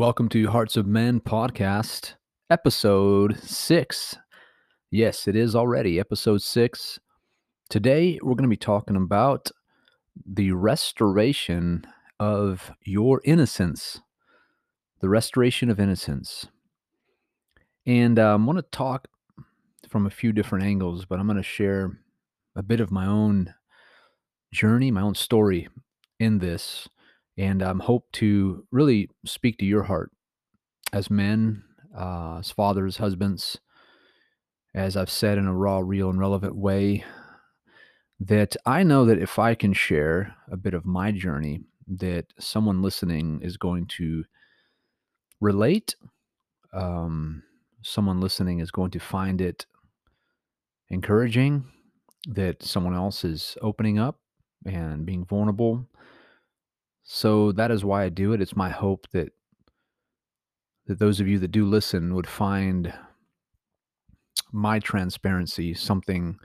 Welcome to Hearts of Men podcast, episode six. Yes, it is already episode six. Today, we're going to be talking about the restoration of your innocence. The restoration of innocence. And uh, I'm going to talk from a few different angles, but I'm going to share a bit of my own journey, my own story in this, and um, hope to really speak to your heart as men, uh, as fathers, husbands, as I've said in a raw, real, and relevant way. That I know that if I can share a bit of my journey, that someone listening is going to relate. Um, someone listening is going to find it encouraging that someone else is opening up and being vulnerable. So that is why I do it. It's my hope that that those of you that do listen would find my transparency something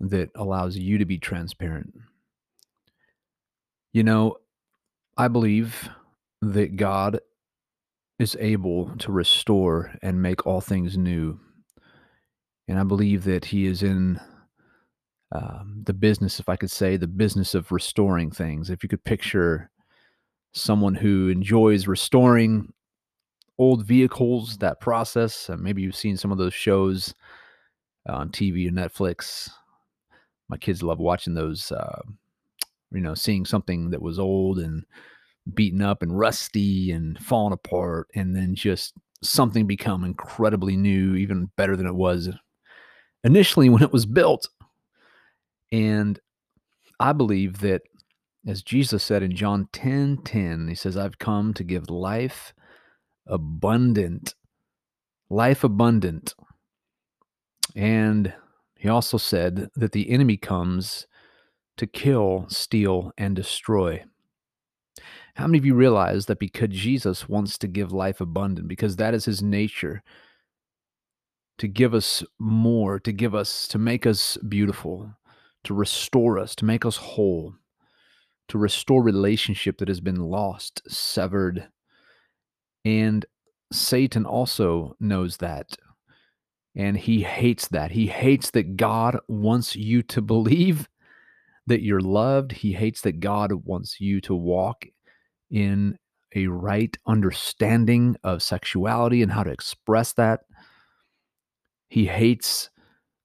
that allows you to be transparent. You know, I believe that God is able to restore and make all things new. And I believe that He is in um, the business, if I could say, the business of restoring things. If you could picture someone who enjoys restoring old vehicles, that process, uh, maybe you've seen some of those shows on TV or Netflix. My kids love watching those, uh, you know, seeing something that was old and beaten up and rusty and falling apart, and then just something become incredibly new, even better than it was initially when it was built. And I believe that as Jesus said in John 10 10, he says, I've come to give life abundant, life abundant. And he also said that the enemy comes to kill, steal, and destroy. How many of you realize that because Jesus wants to give life abundant, because that is his nature, to give us more, to give us, to make us beautiful, to restore us, to make us whole, to restore relationship that has been lost, severed. And Satan also knows that. And he hates that. He hates that God wants you to believe that you're loved. He hates that God wants you to walk in a right understanding of sexuality and how to express that. He hates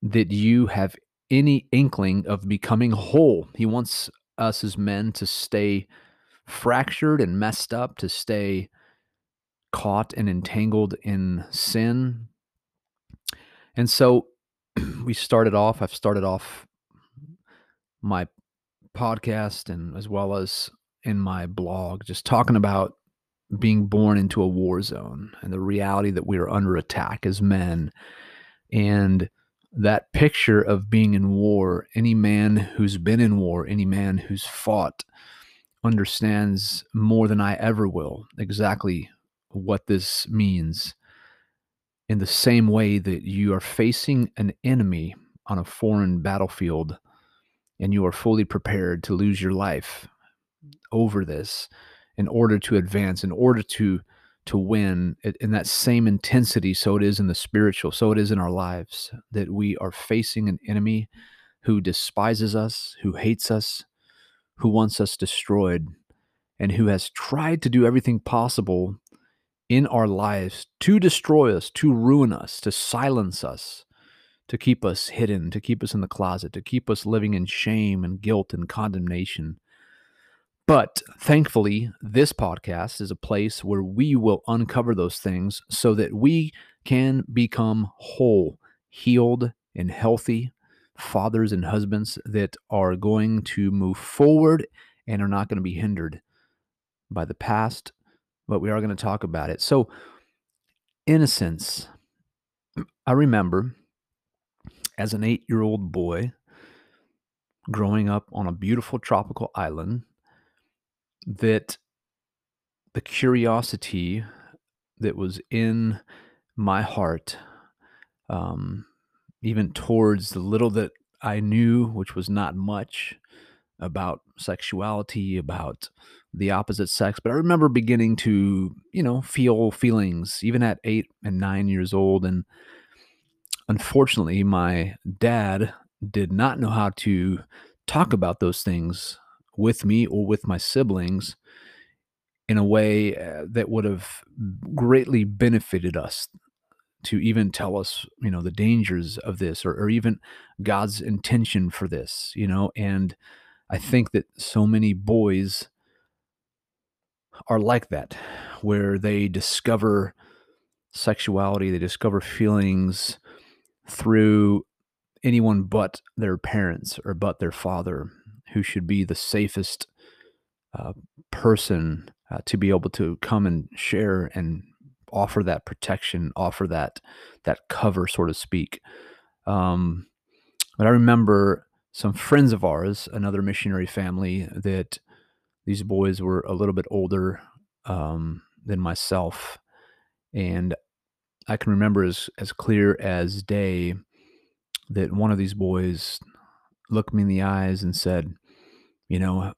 that you have any inkling of becoming whole. He wants us as men to stay fractured and messed up, to stay caught and entangled in sin. And so we started off, I've started off my podcast and as well as in my blog, just talking about being born into a war zone and the reality that we are under attack as men. And that picture of being in war, any man who's been in war, any man who's fought, understands more than I ever will exactly what this means. In the same way that you are facing an enemy on a foreign battlefield and you are fully prepared to lose your life over this in order to advance, in order to to win in that same intensity. So it is in the spiritual, so it is in our lives that we are facing an enemy who despises us, who hates us, who wants us destroyed, and who has tried to do everything possible in our lives to destroy us, to ruin us, to silence us, to keep us hidden, to keep us in the closet, to keep us living in shame and guilt and condemnation. But thankfully, this podcast is a place where we will uncover those things so that we can become whole, healed, and healthy fathers and husbands that are going to move forward and are not going to be hindered by the past, but we are going to talk about it. So, innocence. I remember as an eight year old boy growing up on a beautiful tropical island that the curiosity that was in my heart, um, even towards the little that I knew, which was not much about sexuality, about the opposite sex, but I remember beginning to, you know, feel feelings even at 8 and 9 years old and unfortunately my dad did not know how to talk about those things with me or with my siblings in a way uh, that would have greatly benefited us to even tell us, you know, the dangers of this or, or even God's intention for this, you know. And I think that so many boys are like that, where they discover sexuality, they discover feelings through anyone but their parents or but their father, who should be the safest uh, person uh, to be able to come and share and offer that protection, offer that that cover, so to speak. Um, but I remember some friends of ours, another missionary family, that these boys were a little bit older um, than myself, and I can remember as as clear as day that one of these boys looked me in the eyes and said, "You know,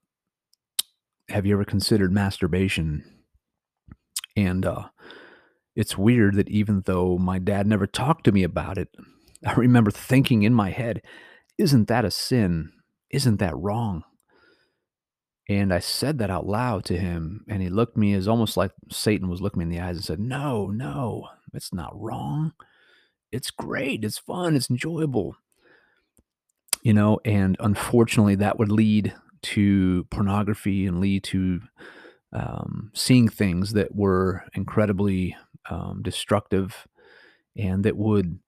have you ever considered masturbation?" And uh, it's weird that even though my dad never talked to me about it, I remember thinking in my head, "Isn't that a sin? Isn't that wrong?" And I said that out loud to him, and he looked me as almost like Satan was looking me in the eyes and said, "No, no, it's not wrong. It's great. It's fun. It's enjoyable." You know, and unfortunately, that would lead to pornography and lead to um, seeing things that were incredibly um, destructive and that would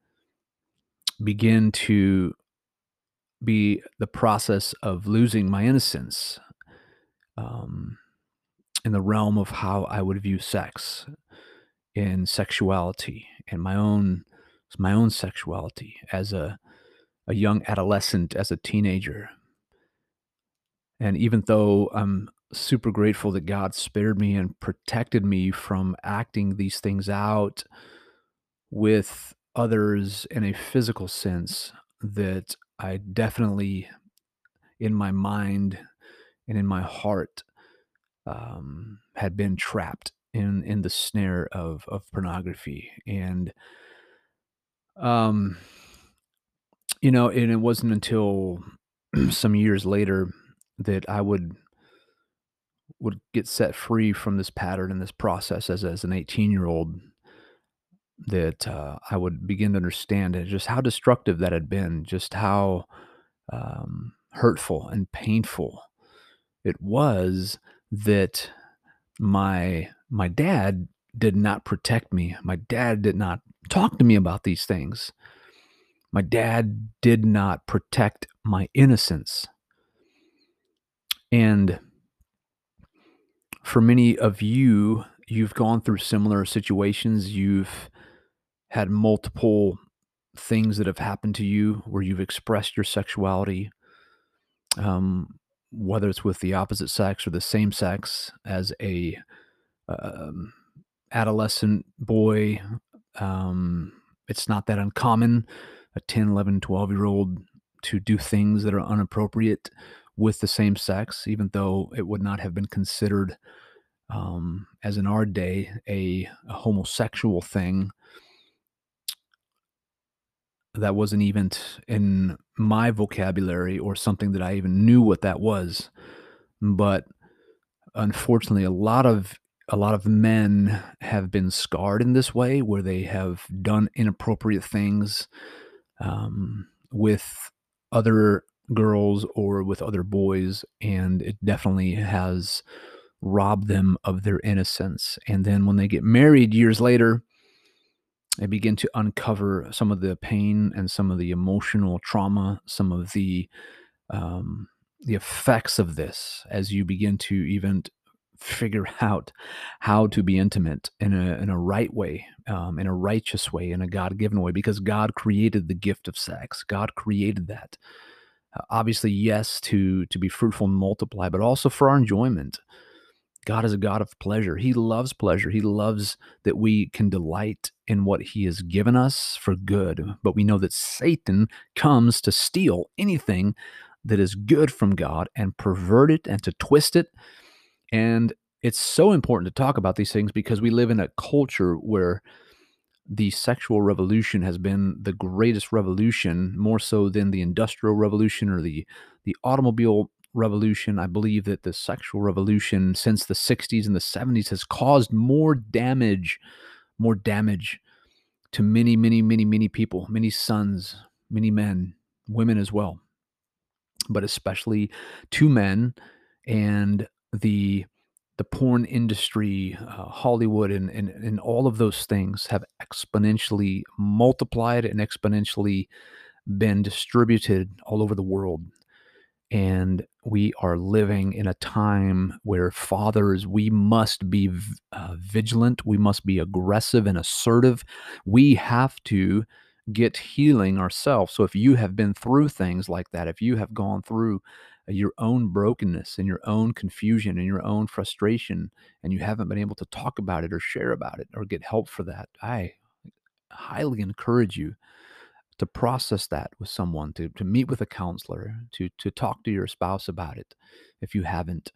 begin to be the process of losing my innocence um, in the realm of how I would view sex and sexuality and my own my own sexuality as a a young adolescent, as a teenager. And even though I'm super grateful that God spared me and protected me from acting these things out with others in a physical sense, that I definitely, in my mind and in my heart, um, had been trapped in in the snare of of pornography and um you know and it wasn't until some years later that I would would get set free from this pattern and this process as as an 18 year old that uh, I would begin to understand it, just how destructive that had been, just how um, hurtful and painful it was that my my dad did not protect me. My dad did not talk to me about these things. My dad did not protect my innocence. And for many of you, you've gone through similar situations. You've had multiple things that have happened to you where you've expressed your sexuality, um, whether it's with the opposite sex or the same sex, as a um, adolescent boy. Um, it's not that uncommon, a 10, 11, 12 year old to do things that are inappropriate with the same sex, even though it would not have been considered, um, as in our day, a, a homosexual thing. That wasn't even in my vocabulary or something that I even knew what that was. But unfortunately, a lot of a lot of men have been scarred in this way where they have done inappropriate things um, with other girls or with other boys and it definitely has robbed them of their innocence. And then when they get married years later they begin to uncover some of the pain and some of the emotional trauma some of the um, the effects of this as you begin to even figure out how to be intimate in a in a right way, um, in a righteous way, in a God given way, because God created the gift of sex. God created that. Uh, obviously, yes, to to be fruitful and multiply, but also for our enjoyment. God is a God of pleasure. He loves pleasure. He loves that we can delight in what He has given us for good. But we know that Satan comes to steal anything that is good from God and pervert it and to twist it And it's so important to talk about these things because we live in a culture where the sexual revolution has been the greatest revolution, more so than the industrial revolution or the the automobile revolution. I believe that the sexual revolution since the 60s and the 70s has caused more damage, more damage to many, many, many, many people, many sons, many men, women as well, but especially to men and the the porn industry, uh, Hollywood, and, and and all of those things have exponentially multiplied and exponentially been distributed all over the world. And we are living in a time where fathers, we must be uh, vigilant, we must be aggressive and assertive. We have to get healing ourselves. So if you have been through things like that, if you have gone through your own brokenness and your own confusion and your own frustration and you haven't been able to talk about it or share about it or get help for that, I highly encourage you to process that with someone, to, to meet with a counselor, to, to talk to your spouse about it if you haven't,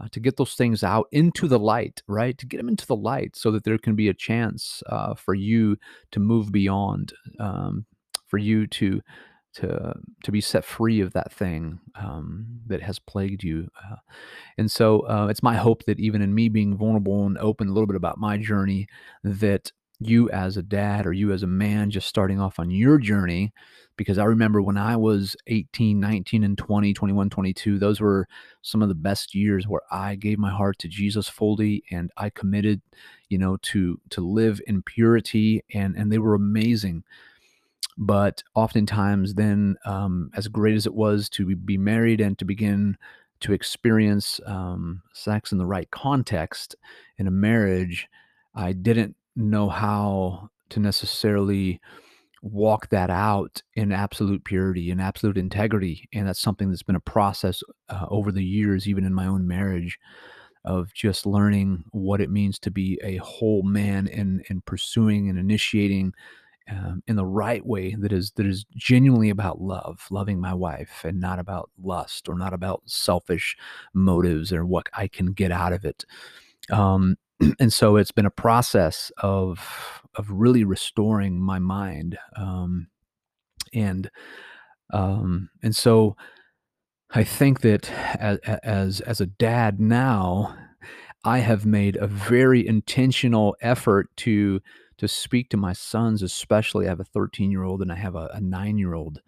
uh, to get those things out into the light, right? To get them into the light so that there can be a chance uh, for you to move beyond, um, for you to to to be set free of that thing um, that has plagued you. Uh, and so uh, it's my hope that even in me being vulnerable and open a little bit about my journey, that you as a dad or you as a man just starting off on your journey because I remember when I was 18, 19 and 20, 21, 22, those were some of the best years where I gave my heart to Jesus fully and I committed, you know, to to live in purity and and they were amazing but oftentimes then um, as great as it was to be married and to begin to experience um, sex in the right context in a marriage i didn't know how to necessarily walk that out in absolute purity and absolute integrity and that's something that's been a process uh, over the years even in my own marriage of just learning what it means to be a whole man and and pursuing and initiating um, in the right way that is that is genuinely about love, loving my wife, and not about lust or not about selfish motives or what I can get out of it. Um, and so it's been a process of of really restoring my mind, um, and um, and so I think that as as as a dad now, I have made a very intentional effort to to speak to my sons, especially. I have a 13 year old and I have a, a nine year old.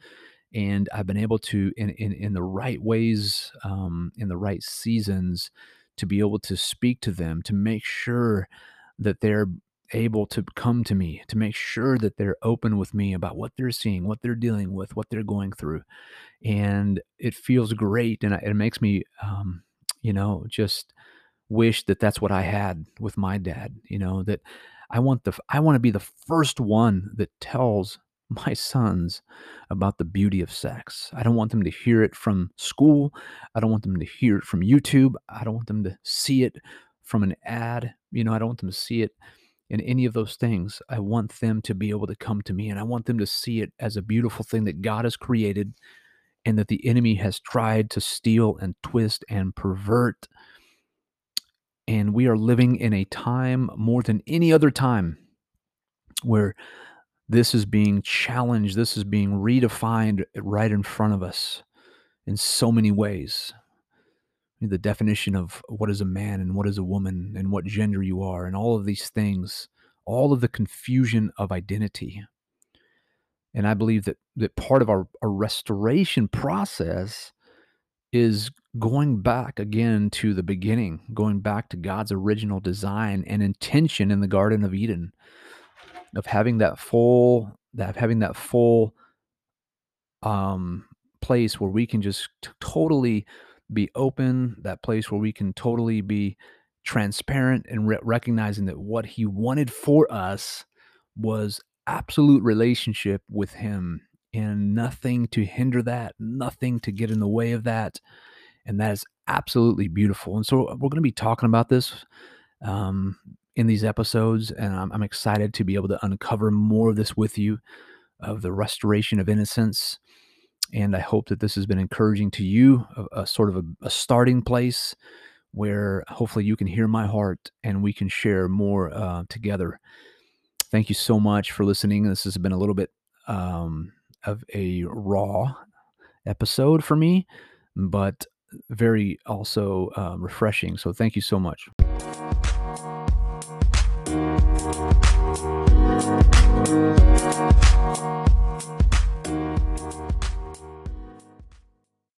And I've been able to, in, in, in the right ways, um, in the right seasons, to be able to speak to them, to make sure that they're able to come to me, to make sure that they're open with me about what they're seeing, what they're dealing with, what they're going through. And it feels great. And it makes me, um, you know, just wish that that's what I had with my dad, you know, that I want the I want to be the first one that tells my sons about the beauty of sex. I don't want them to hear it from school. I don't want them to hear it from YouTube. I don't want them to see it from an ad. You know, I don't want them to see it in any of those things. I want them to be able to come to me and I want them to see it as a beautiful thing that God has created and that the enemy has tried to steal and twist and pervert and we are living in a time more than any other time where this is being challenged, this is being redefined right in front of us in so many ways. The definition of what is a man and what is a woman and what gender you are, and all of these things, all of the confusion of identity. And I believe that, that part of our, our restoration process is going back again to the beginning, going back to God's original design and intention in the Garden of Eden of having that full that having that full um place where we can just t- totally be open, that place where we can totally be transparent and re- recognizing that what he wanted for us was absolute relationship with him and nothing to hinder that, nothing to get in the way of that and that is absolutely beautiful. And so uh, we're going to be talking about this um, in these episodes, and I'm, I'm, excited to be able to uncover more of this with you of the restoration of innocence. And I hope that this has been encouraging to you, a, a sort of a, a starting place where hopefully you can hear my heart and we can share more uh, together. Thank you so much for listening. This has been a little bit um, of a raw episode for me, but very also uh, refreshing. So thank you so much.